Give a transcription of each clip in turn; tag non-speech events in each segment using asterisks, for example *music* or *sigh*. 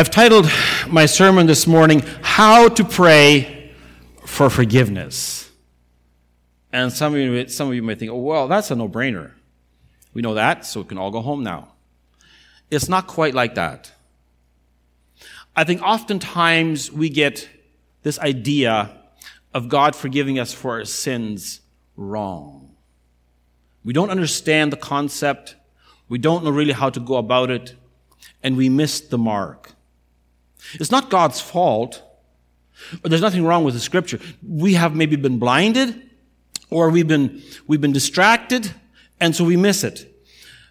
I've titled my sermon this morning, How to Pray for Forgiveness. And some of you, some of you may think, oh, well, that's a no brainer. We know that, so we can all go home now. It's not quite like that. I think oftentimes we get this idea of God forgiving us for our sins wrong. We don't understand the concept. We don't know really how to go about it. And we miss the mark. It's not God's fault. There's nothing wrong with the scripture. We have maybe been blinded or we've been, we've been distracted and so we miss it.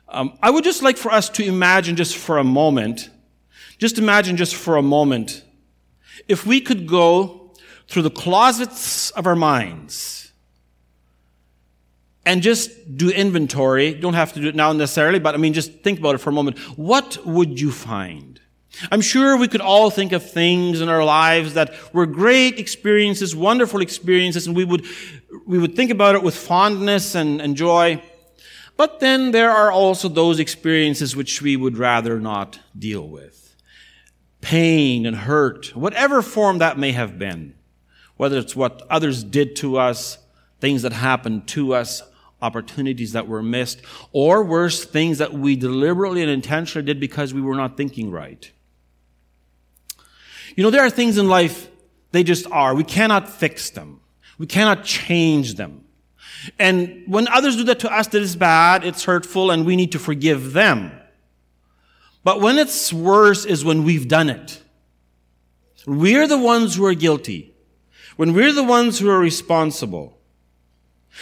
Um, I would just like for us to imagine just for a moment, just imagine just for a moment, if we could go through the closets of our minds and just do inventory. Don't have to do it now necessarily, but I mean, just think about it for a moment. What would you find? I'm sure we could all think of things in our lives that were great experiences, wonderful experiences, and we would, we would think about it with fondness and, and joy. But then there are also those experiences which we would rather not deal with. Pain and hurt, whatever form that may have been. Whether it's what others did to us, things that happened to us, opportunities that were missed, or worse, things that we deliberately and intentionally did because we were not thinking right. You know, there are things in life, they just are. We cannot fix them. We cannot change them. And when others do that to us, that is bad, it's hurtful, and we need to forgive them. But when it's worse is when we've done it. We're the ones who are guilty. When we're the ones who are responsible.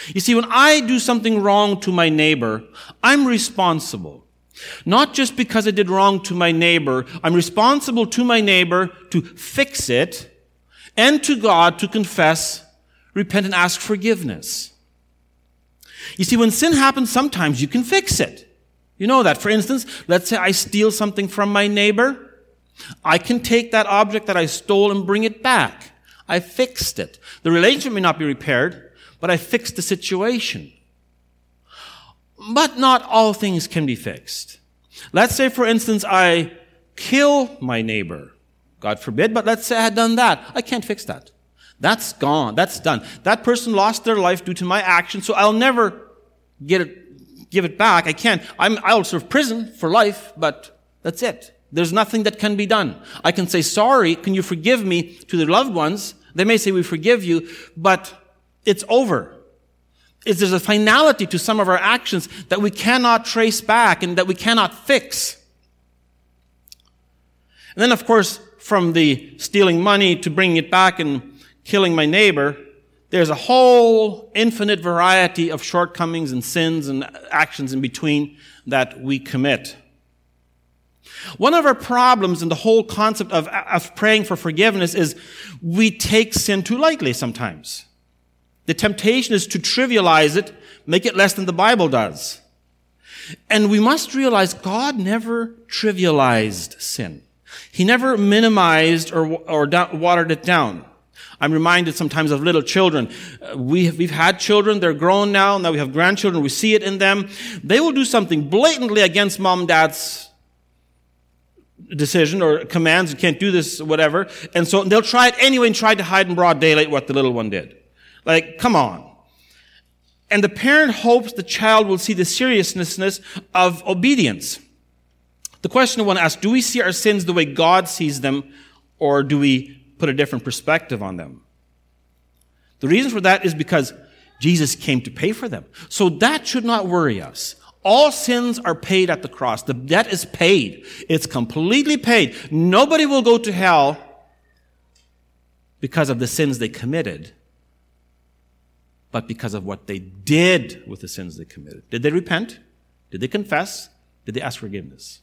You see, when I do something wrong to my neighbor, I'm responsible. Not just because I did wrong to my neighbor, I'm responsible to my neighbor to fix it and to God to confess, repent, and ask forgiveness. You see, when sin happens, sometimes you can fix it. You know that. For instance, let's say I steal something from my neighbor. I can take that object that I stole and bring it back. I fixed it. The relationship may not be repaired, but I fixed the situation. But not all things can be fixed. Let's say, for instance, I kill my neighbor. God forbid, but let's say I had done that. I can't fix that. That's gone. That's done. That person lost their life due to my action, so I'll never get it, give it back. I can't. I'm, I'll serve prison for life, but that's it. There's nothing that can be done. I can say, sorry, can you forgive me to the loved ones? They may say, we forgive you, but it's over. Is there's a finality to some of our actions that we cannot trace back and that we cannot fix. And then, of course, from the stealing money to bringing it back and killing my neighbor, there's a whole infinite variety of shortcomings and sins and actions in between that we commit. One of our problems in the whole concept of, of praying for forgiveness is we take sin too lightly sometimes. The temptation is to trivialize it, make it less than the Bible does. And we must realize God never trivialized sin. He never minimized or, or watered it down. I'm reminded sometimes of little children. Uh, we, we've had children, they're grown now, now we have grandchildren, we see it in them. They will do something blatantly against mom and dad's decision or commands, you can't do this, whatever. And so they'll try it anyway and try to hide in broad daylight what the little one did. Like, come on. And the parent hopes the child will see the seriousness of obedience. The question I want to ask, do we see our sins the way God sees them, or do we put a different perspective on them? The reason for that is because Jesus came to pay for them. So that should not worry us. All sins are paid at the cross. The debt is paid. It's completely paid. Nobody will go to hell because of the sins they committed but because of what they did with the sins they committed. Did they repent? Did they confess? Did they ask forgiveness?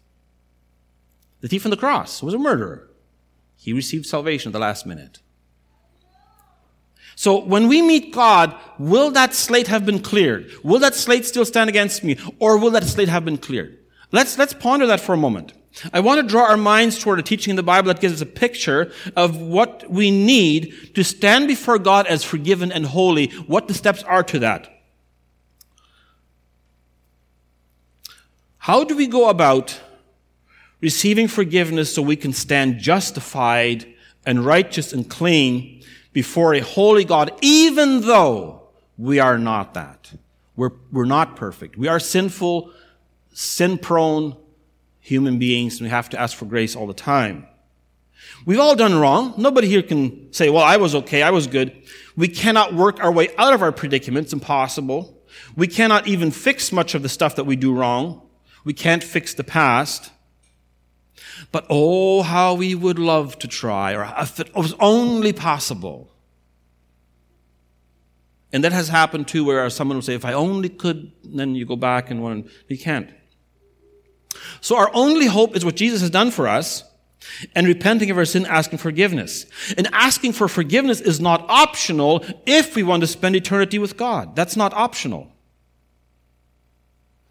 The thief on the cross was a murderer. He received salvation at the last minute. So when we meet God, will that slate have been cleared? Will that slate still stand against me? Or will that slate have been cleared? Let's, let's ponder that for a moment. I want to draw our minds toward a teaching in the Bible that gives us a picture of what we need to stand before God as forgiven and holy, what the steps are to that. How do we go about receiving forgiveness so we can stand justified and righteous and clean before a holy God, even though we are not that. We're, we're not perfect. We are sinful, sin prone human beings, and we have to ask for grace all the time. We've all done wrong. Nobody here can say, well, I was okay, I was good. We cannot work our way out of our predicaments, impossible. We cannot even fix much of the stuff that we do wrong. We can't fix the past. But oh, how we would love to try, or if it was only possible. And that has happened too, where someone will say, if I only could, then you go back and one, you can't. So our only hope is what Jesus has done for us, and repenting of our sin, asking forgiveness. And asking for forgiveness is not optional if we want to spend eternity with God. That's not optional.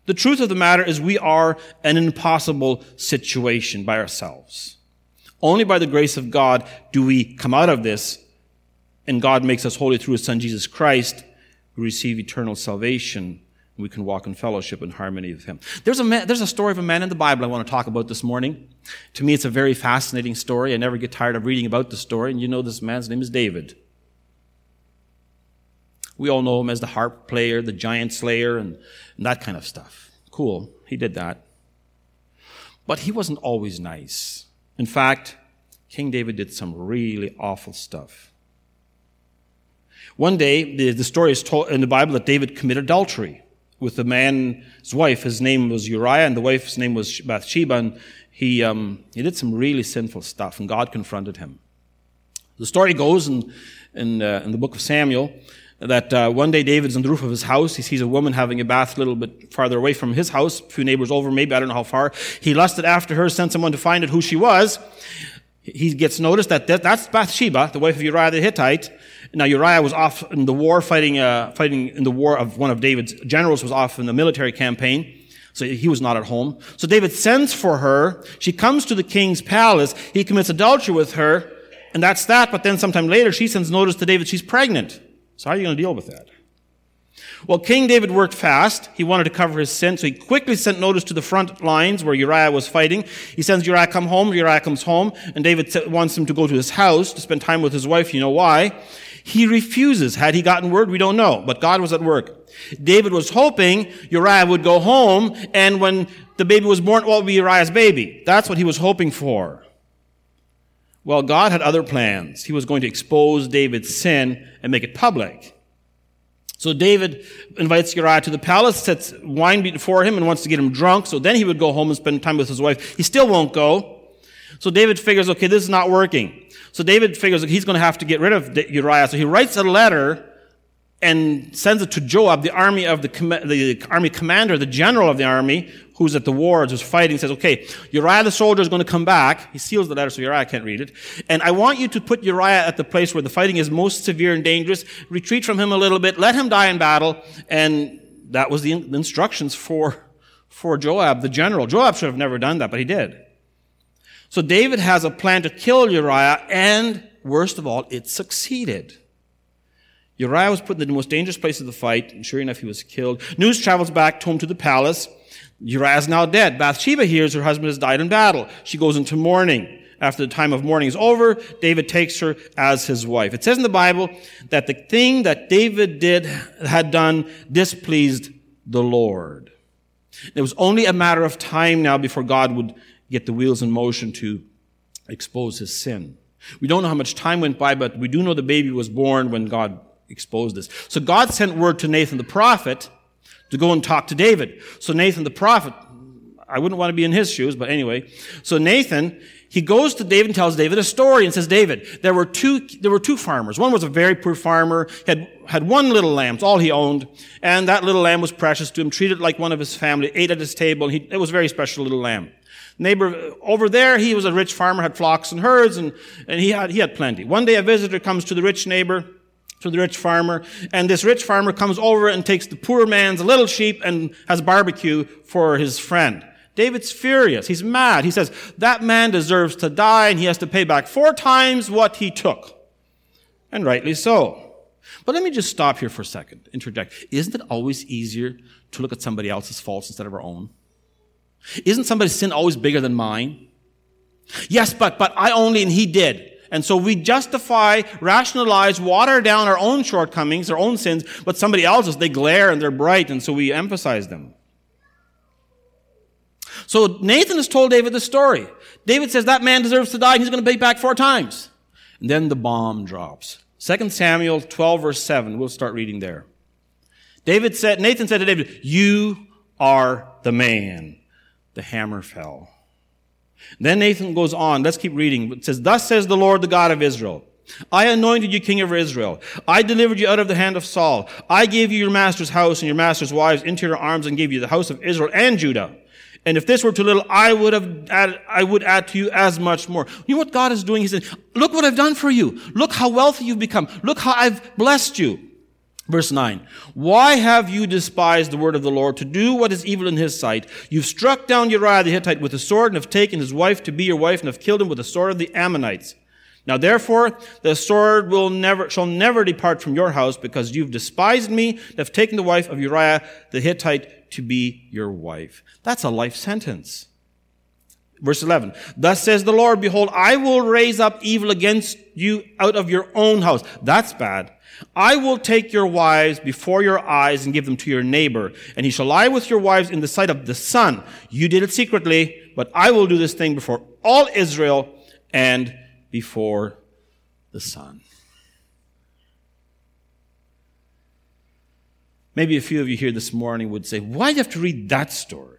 The truth of the matter is we are an impossible situation by ourselves. Only by the grace of God do we come out of this, and God makes us holy through His Son Jesus Christ. We receive eternal salvation. We can walk in fellowship and harmony with Him. There's a, man, there's a story of a man in the Bible I want to talk about this morning. To me, it's a very fascinating story. I never get tired of reading about the story. And you know this man's name is David. We all know him as the harp player, the giant slayer, and, and that kind of stuff. Cool. He did that. But he wasn't always nice. In fact, King David did some really awful stuff. One day, the, the story is told in the Bible that David committed adultery with the man's wife. His name was Uriah, and the wife's name was Bathsheba. And he, um, he did some really sinful stuff, and God confronted him. The story goes in, in, uh, in the book of Samuel that uh, one day David's on the roof of his house. He sees a woman having a bath a little bit farther away from his house, a few neighbors over, maybe, I don't know how far. He lusted after her, sent someone to find out who she was. He gets noticed that that's Bathsheba, the wife of Uriah the Hittite. Now Uriah was off in the war fighting, uh, fighting in the war of one of David's generals was off in the military campaign. So he was not at home. So David sends for her. She comes to the king's palace. He commits adultery with her. And that's that. But then sometime later, she sends notice to David she's pregnant. So how are you going to deal with that? Well, King David worked fast. He wanted to cover his sin, so he quickly sent notice to the front lines where Uriah was fighting. He sends Uriah come home. Uriah comes home, and David wants him to go to his house to spend time with his wife. You know why? He refuses. Had he gotten word? We don't know. But God was at work. David was hoping Uriah would go home, and when the baby was born, well, it would be Uriah's baby. That's what he was hoping for. Well, God had other plans. He was going to expose David's sin and make it public. So David invites Uriah to the palace, sets wine before him, and wants to get him drunk. So then he would go home and spend time with his wife. He still won't go. So David figures, okay, this is not working. So David figures he's going to have to get rid of Uriah. So he writes a letter and sends it to Joab, the army of the, the army commander, the general of the army, who's at the wars, who's fighting, says, okay, Uriah the soldier is going to come back. He seals the letter so Uriah can't read it. And I want you to put Uriah at the place where the fighting is most severe and dangerous. Retreat from him a little bit. Let him die in battle. And that was the instructions for, for Joab, the general. Joab should have never done that, but he did. So David has a plan to kill Uriah, and worst of all, it succeeded. Uriah was put in the most dangerous place of the fight, and sure enough, he was killed. News travels back home to the palace. Uriah is now dead. Bathsheba hears her husband has died in battle. She goes into mourning. After the time of mourning is over, David takes her as his wife. It says in the Bible that the thing that David did, had done, displeased the Lord. It was only a matter of time now before God would get the wheels in motion to expose his sin. We don't know how much time went by, but we do know the baby was born when God exposed this. So God sent word to Nathan the prophet to go and talk to David. So Nathan the prophet, I wouldn't want to be in his shoes, but anyway. So Nathan, he goes to David and tells David a story and says, David, there were two, there were two farmers. One was a very poor farmer, had, had one little lamb, all he owned, and that little lamb was precious to him, treated like one of his family, ate at his table, he, it was a very special little lamb. Neighbor over there, he was a rich farmer, had flocks and herds, and, and he had, he had plenty. One day a visitor comes to the rich neighbor, to the rich farmer, and this rich farmer comes over and takes the poor man's little sheep and has barbecue for his friend. David's furious. He's mad. He says, that man deserves to die and he has to pay back four times what he took. And rightly so. But let me just stop here for a second, interject. Isn't it always easier to look at somebody else's faults instead of our own? Isn't somebody's sin always bigger than mine? Yes, but, but I only and he did. And so we justify, rationalize, water down our own shortcomings, our own sins, but somebody else's, they glare and they're bright, and so we emphasize them. So Nathan has told David the story. David says that man deserves to die and he's going to pay back four times. And then the bomb drops. 2 Samuel 12 verse 7. We'll start reading there. David said, Nathan said to David, you are the man. The hammer fell. Then Nathan goes on. Let's keep reading. It says, Thus says the Lord, the God of Israel. I anointed you king of Israel. I delivered you out of the hand of Saul. I gave you your master's house and your master's wives into your arms and gave you the house of Israel and Judah. And if this were too little, I would have added, I would add to you as much more. You know what God is doing? He said, look what I've done for you. Look how wealthy you've become. Look how I've blessed you. Verse 9. Why have you despised the word of the Lord to do what is evil in his sight? You've struck down Uriah the Hittite with a sword and have taken his wife to be your wife and have killed him with the sword of the Ammonites. Now therefore, the sword will never, shall never depart from your house because you've despised me and have taken the wife of Uriah the Hittite to be your wife. That's a life sentence. Verse 11. Thus says the Lord, behold, I will raise up evil against you out of your own house. That's bad. I will take your wives before your eyes and give them to your neighbor, and he shall lie with your wives in the sight of the sun. You did it secretly, but I will do this thing before all Israel and before the sun. Maybe a few of you here this morning would say, why do you have to read that story?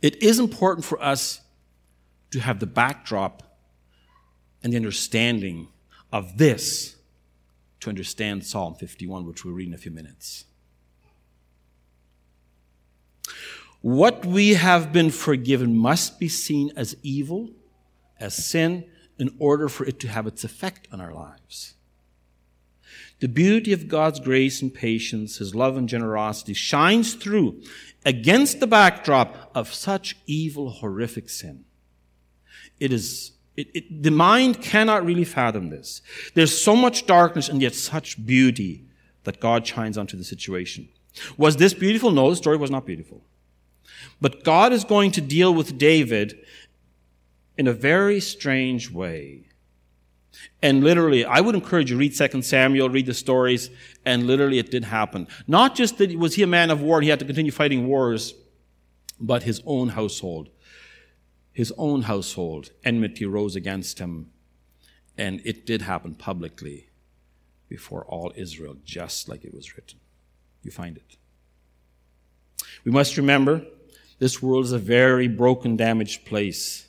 It is important for us to have the backdrop and the understanding of this to understand Psalm 51, which we'll read in a few minutes. What we have been forgiven must be seen as evil, as sin, in order for it to have its effect on our lives. The beauty of God's grace and patience, His love and generosity shines through against the backdrop of such evil, horrific sin. It is it, it, the mind cannot really fathom this. There's so much darkness and yet such beauty that God shines onto the situation. Was this beautiful? No, the story was not beautiful. But God is going to deal with David in a very strange way. And literally, I would encourage you read 2 Samuel, read the stories, and literally it did happen. Not just that was he a man of war he had to continue fighting wars, but his own household his own household, enmity rose against him. And it did happen publicly before all Israel, just like it was written. You find it. We must remember this world is a very broken, damaged place.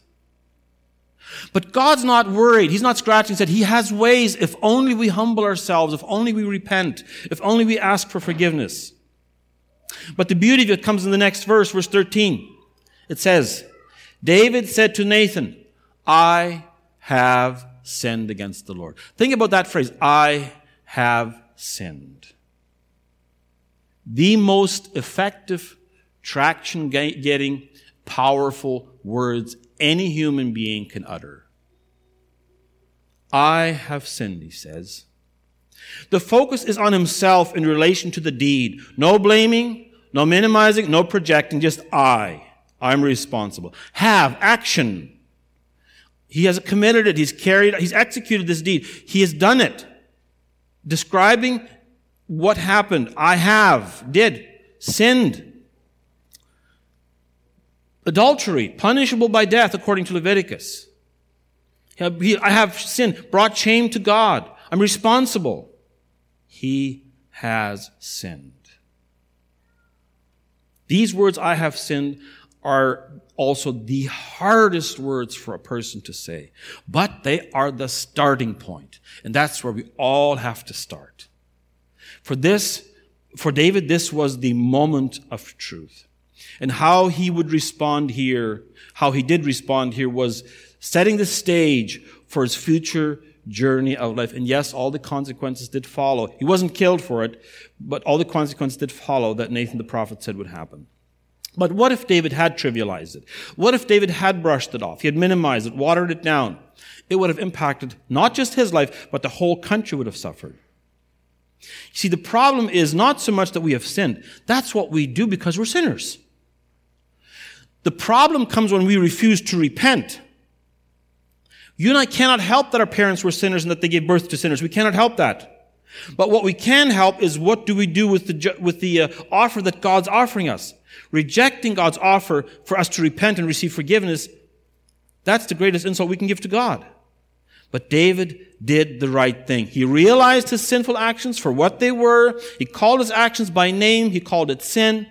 But God's not worried. He's not scratching his head. He has ways if only we humble ourselves, if only we repent, if only we ask for forgiveness. But the beauty of it comes in the next verse, verse 13. It says, David said to Nathan, I have sinned against the Lord. Think about that phrase, I have sinned. The most effective, traction getting, powerful words any human being can utter. I have sinned, he says. The focus is on himself in relation to the deed. No blaming, no minimizing, no projecting, just I. I'm responsible. Have, action. He has committed it. He's carried, he's executed this deed. He has done it. Describing what happened. I have, did, sinned. Adultery, punishable by death according to Leviticus. I have sinned, brought shame to God. I'm responsible. He has sinned. These words, I have sinned, are also the hardest words for a person to say, but they are the starting point. And that's where we all have to start. For this, for David, this was the moment of truth. And how he would respond here, how he did respond here was setting the stage for his future journey of life. And yes, all the consequences did follow. He wasn't killed for it, but all the consequences did follow that Nathan the prophet said would happen. But what if David had trivialized it? What if David had brushed it off? He had minimized it, watered it down. It would have impacted not just his life, but the whole country would have suffered. You see, the problem is not so much that we have sinned. That's what we do because we're sinners. The problem comes when we refuse to repent. You and I cannot help that our parents were sinners and that they gave birth to sinners. We cannot help that. But what we can help is what do we do with the, with the uh, offer that God's offering us? Rejecting God's offer for us to repent and receive forgiveness, that's the greatest insult we can give to God. But David did the right thing. He realized his sinful actions for what they were. He called his actions by name. He called it sin.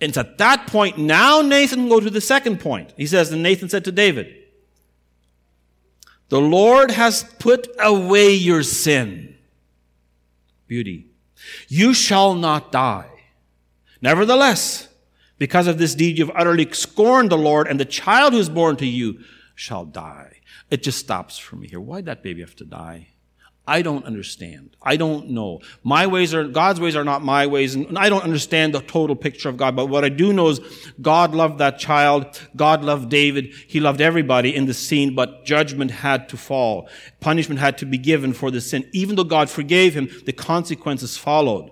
And it's at that point, now Nathan go to the second point. He says, and Nathan said to David, the Lord has put away your sin. Beauty. You shall not die. Nevertheless, because of this deed, you've utterly scorned the Lord, and the child who is born to you shall die. It just stops for me here. Why'd that baby have to die? I don't understand. I don't know. My ways are, God's ways are not my ways, and I don't understand the total picture of God. But what I do know is God loved that child. God loved David. He loved everybody in the scene, but judgment had to fall. Punishment had to be given for the sin. Even though God forgave him, the consequences followed.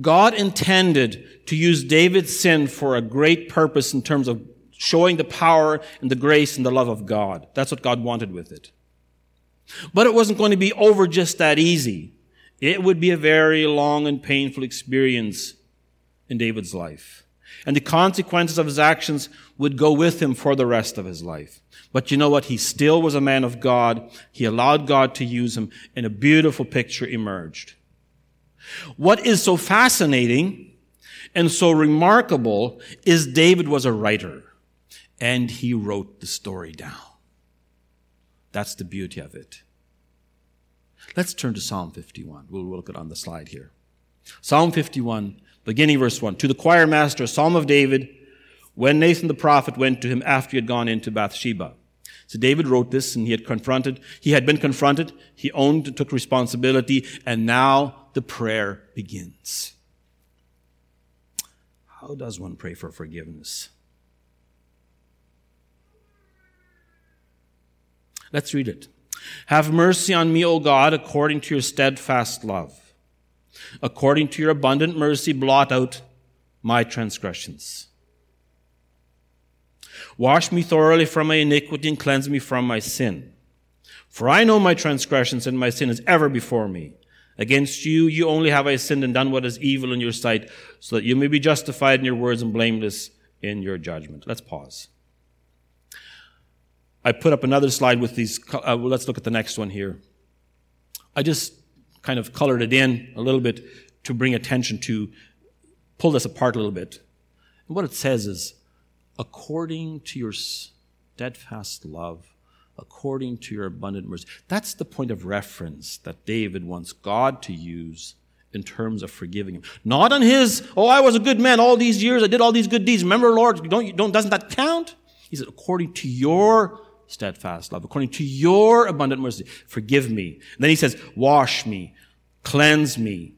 God intended to use David's sin for a great purpose in terms of showing the power and the grace and the love of God. That's what God wanted with it. But it wasn't going to be over just that easy. It would be a very long and painful experience in David's life. And the consequences of his actions would go with him for the rest of his life. But you know what? He still was a man of God. He allowed God to use him and a beautiful picture emerged. What is so fascinating and so remarkable is David was a writer and he wrote the story down. That's the beauty of it. Let's turn to Psalm 51. We'll look at it on the slide here. Psalm 51, beginning verse 1. To the choir master, psalm of David, when Nathan the prophet went to him after he had gone into Bathsheba. So David wrote this and he had confronted, he had been confronted, he owned took responsibility, and now the prayer begins. How does one pray for forgiveness? Let's read it. Have mercy on me, O God, according to your steadfast love. According to your abundant mercy, blot out my transgressions. Wash me thoroughly from my iniquity and cleanse me from my sin. For I know my transgressions and my sin is ever before me. Against you, you only have I sinned and done what is evil in your sight, so that you may be justified in your words and blameless in your judgment. Let's pause. I put up another slide with these. Uh, let's look at the next one here. I just kind of colored it in a little bit to bring attention to, pull this apart a little bit. And what it says is, according to your steadfast love, according to your abundant mercy. That's the point of reference that David wants God to use in terms of forgiving him. Not on his, oh, I was a good man all these years, I did all these good deeds. Remember, Lord, don't, don't, doesn't that count? He said, according to your steadfast love, according to your abundant mercy, forgive me. And then he says, wash me, cleanse me,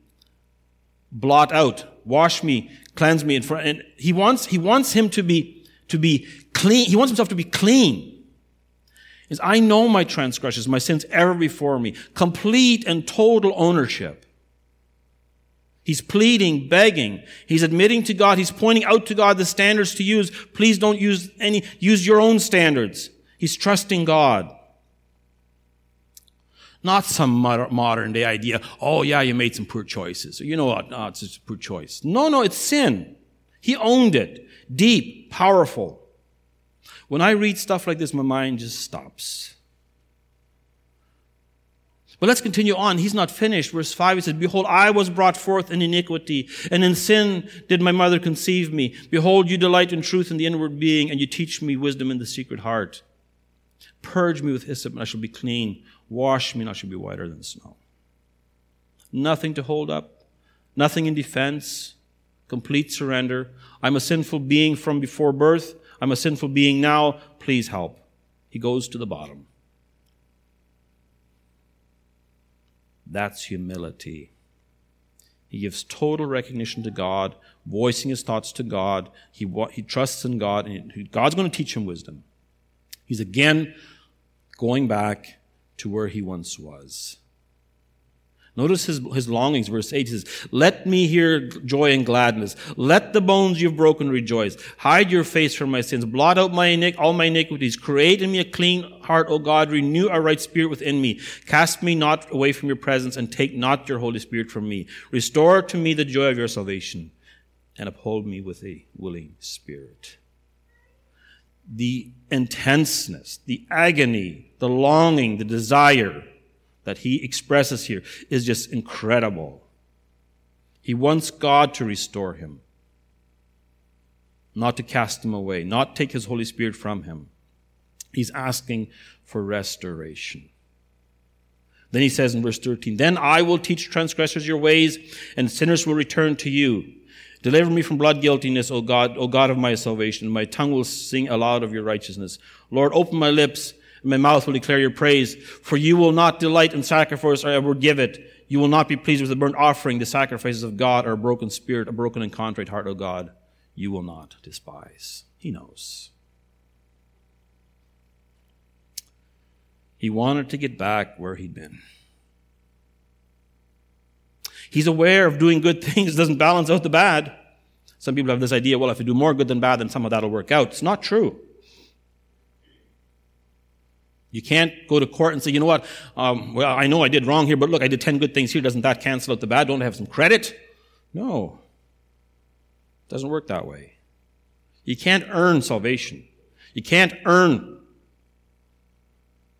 blot out, wash me, cleanse me. And he wants, he wants him to be, to be clean. He wants himself to be clean. Is I know my transgressions, my sins ever before me. Complete and total ownership. He's pleading, begging. He's admitting to God. He's pointing out to God the standards to use. Please don't use any, use your own standards. He's trusting God. Not some modern day idea, oh yeah, you made some poor choices. You know what? No, it's just a poor choice. No, no, it's sin. He owned it. Deep, powerful. When I read stuff like this, my mind just stops. But let's continue on. He's not finished. Verse 5, he says, Behold, I was brought forth in iniquity, and in sin did my mother conceive me. Behold, you delight in truth in the inward being, and you teach me wisdom in the secret heart. Purge me with hyssop, and I shall be clean. Wash me, and I shall be whiter than snow. Nothing to hold up, nothing in defense, complete surrender. I'm a sinful being from before birth. I'm a sinful being now. Please help. He goes to the bottom. That's humility. He gives total recognition to God, voicing his thoughts to God. He, he trusts in God, and God's going to teach him wisdom. He's again going back to where he once was. Notice his, his longings, verse 8 says, Let me hear joy and gladness. Let the bones you've broken rejoice. Hide your face from my sins. Blot out my all my iniquities. Create in me a clean heart, O God. Renew a right spirit within me. Cast me not away from your presence and take not your Holy Spirit from me. Restore to me the joy of your salvation and uphold me with a willing spirit. The intenseness, the agony, the longing, the desire, that he expresses here is just incredible. He wants God to restore him, not to cast him away, not take his Holy Spirit from him. He's asking for restoration. Then he says in verse 13, Then I will teach transgressors your ways, and sinners will return to you. Deliver me from blood guiltiness, O God, O God of my salvation. My tongue will sing aloud of your righteousness. Lord, open my lips my mouth will declare your praise. For you will not delight in sacrifice, or I will give it. You will not be pleased with the burnt offering, the sacrifices of God, or a broken spirit, a broken and contrite heart, O God. You will not despise. He knows. He wanted to get back where he'd been. He's aware of doing good things *laughs* doesn't balance out the bad. Some people have this idea, well, if you do more good than bad, then some of that will work out. It's not true. You can't go to court and say, you know what, um, well, I know I did wrong here, but look, I did 10 good things here. Doesn't that cancel out the bad? Don't I have some credit? No. It doesn't work that way. You can't earn salvation. You can't earn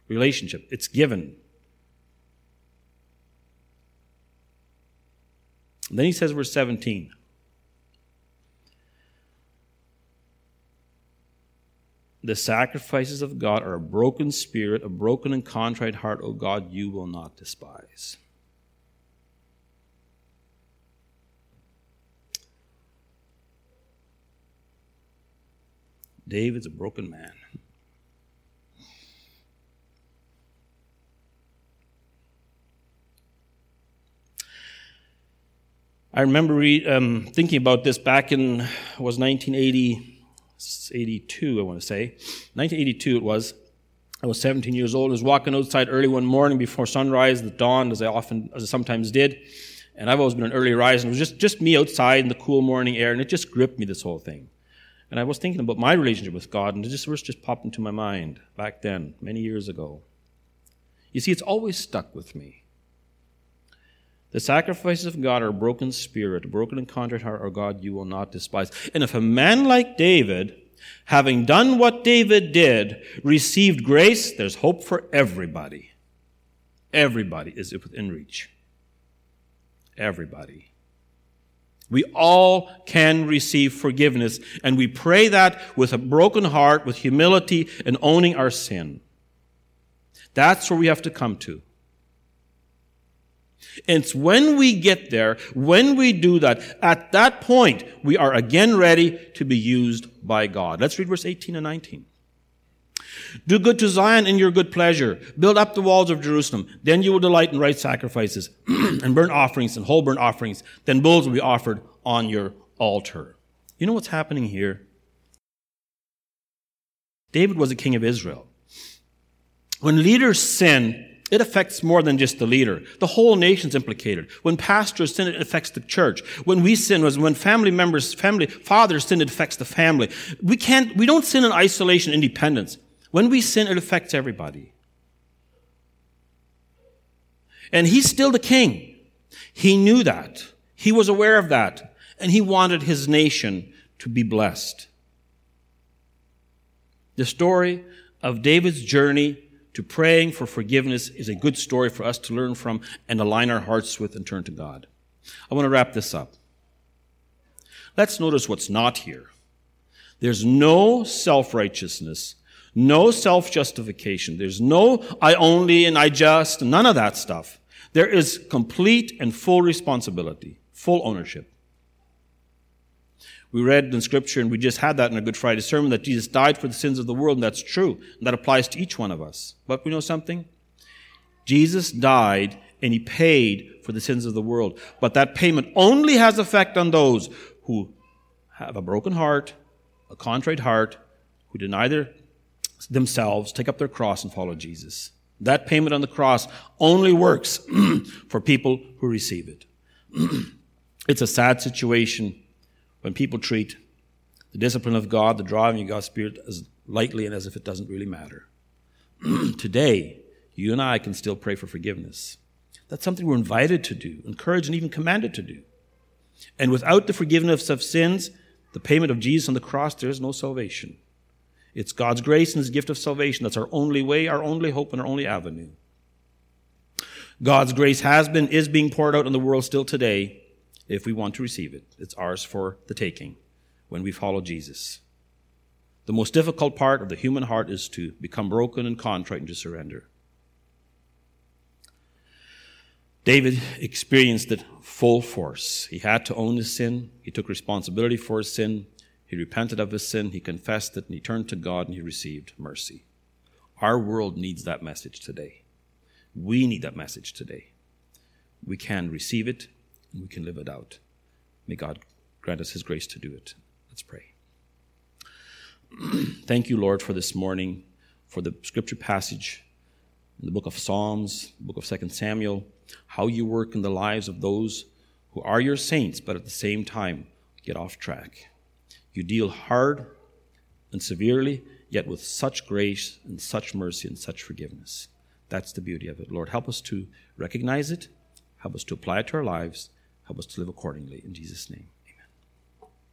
relationship. It's given. And then he says, verse 17. The sacrifices of God are a broken spirit, a broken and contrite heart, O God, you will not despise. David's a broken man. I remember re- um, thinking about this back in was 1980. 82, I want to say. 1982 it was. I was 17 years old. I was walking outside early one morning before sunrise, the dawn, as I often, as I sometimes did. And I've always been an early riser. It was just, just me outside in the cool morning air, and it just gripped me, this whole thing. And I was thinking about my relationship with God, and this verse just popped into my mind back then, many years ago. You see, it's always stuck with me. The sacrifices of God are a broken spirit, a broken and contrite heart, or God you will not despise. And if a man like David, having done what David did, received grace, there's hope for everybody. Everybody is within reach. Everybody. We all can receive forgiveness, and we pray that with a broken heart, with humility, and owning our sin. That's where we have to come to. It's when we get there, when we do that, at that point, we are again ready to be used by God. Let's read verse 18 and 19. Do good to Zion in your good pleasure. Build up the walls of Jerusalem. Then you will delight in right sacrifices *clears throat* and burnt offerings and whole burnt offerings. Then bulls will be offered on your altar. You know what's happening here? David was a king of Israel. When leaders sin, it affects more than just the leader. The whole nation's implicated. When pastors sin, it affects the church. When we sin, when family members, family, fathers sin, it affects the family. We can't, we don't sin in isolation, independence. When we sin, it affects everybody. And he's still the king. He knew that. He was aware of that. And he wanted his nation to be blessed. The story of David's journey to praying for forgiveness is a good story for us to learn from and align our hearts with and turn to God. I want to wrap this up. Let's notice what's not here. There's no self-righteousness, no self-justification. There's no I only and I just, none of that stuff. There is complete and full responsibility, full ownership. We read in Scripture, and we just had that in a Good Friday sermon, that Jesus died for the sins of the world, and that's true. And that applies to each one of us. But we know something? Jesus died and he paid for the sins of the world. But that payment only has effect on those who have a broken heart, a contrite heart, who deny their, themselves, take up their cross, and follow Jesus. That payment on the cross only works *clears throat* for people who receive it. *clears throat* it's a sad situation when people treat the discipline of God, the driving of God's Spirit, as lightly and as if it doesn't really matter. *clears throat* Today, you and I can still pray for forgiveness. That's something we're invited to do, encouraged, and even commanded to do. And without the forgiveness of sins, the payment of Jesus on the cross, there is no salvation. It's God's grace and His gift of salvation. That's our only way, our only hope, and our only avenue. God's grace has been, is being poured out on the world still today if we want to receive it. It's ours for the taking when we follow Jesus. The most difficult part of the human heart is to become broken and contrite and to surrender. David experienced it full force. He had to own his sin. He took responsibility for his sin. He repented of his sin. He confessed it and he turned to God and he received mercy. Our world needs that message today. We need that message today. We can receive it we can live it out. May God grant us his grace to do it. Let's pray. *clears throat* Thank you, Lord, for this morning, for the scripture passage in the book of Psalms, the book of 2 Samuel how you work in the lives of those who are your saints, but at the same time get off track. You deal hard and severely, yet with such grace and such mercy and such forgiveness. That's the beauty of it. Lord, help us to recognize it, help us to apply it to our lives, help us to live accordingly. In Jesus' name.